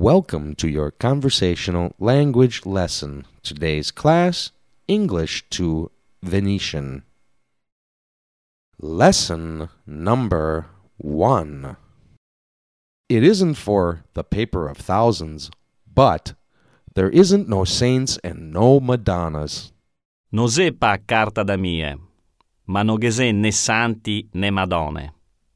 Welcome to your conversational language lesson. Today's class English to Venetian. Lesson number one. It isn't for the paper of thousands, but there isn't no saints and no Madonnas. Nosè pa carta da mie, ma no ghesè né santi né madone.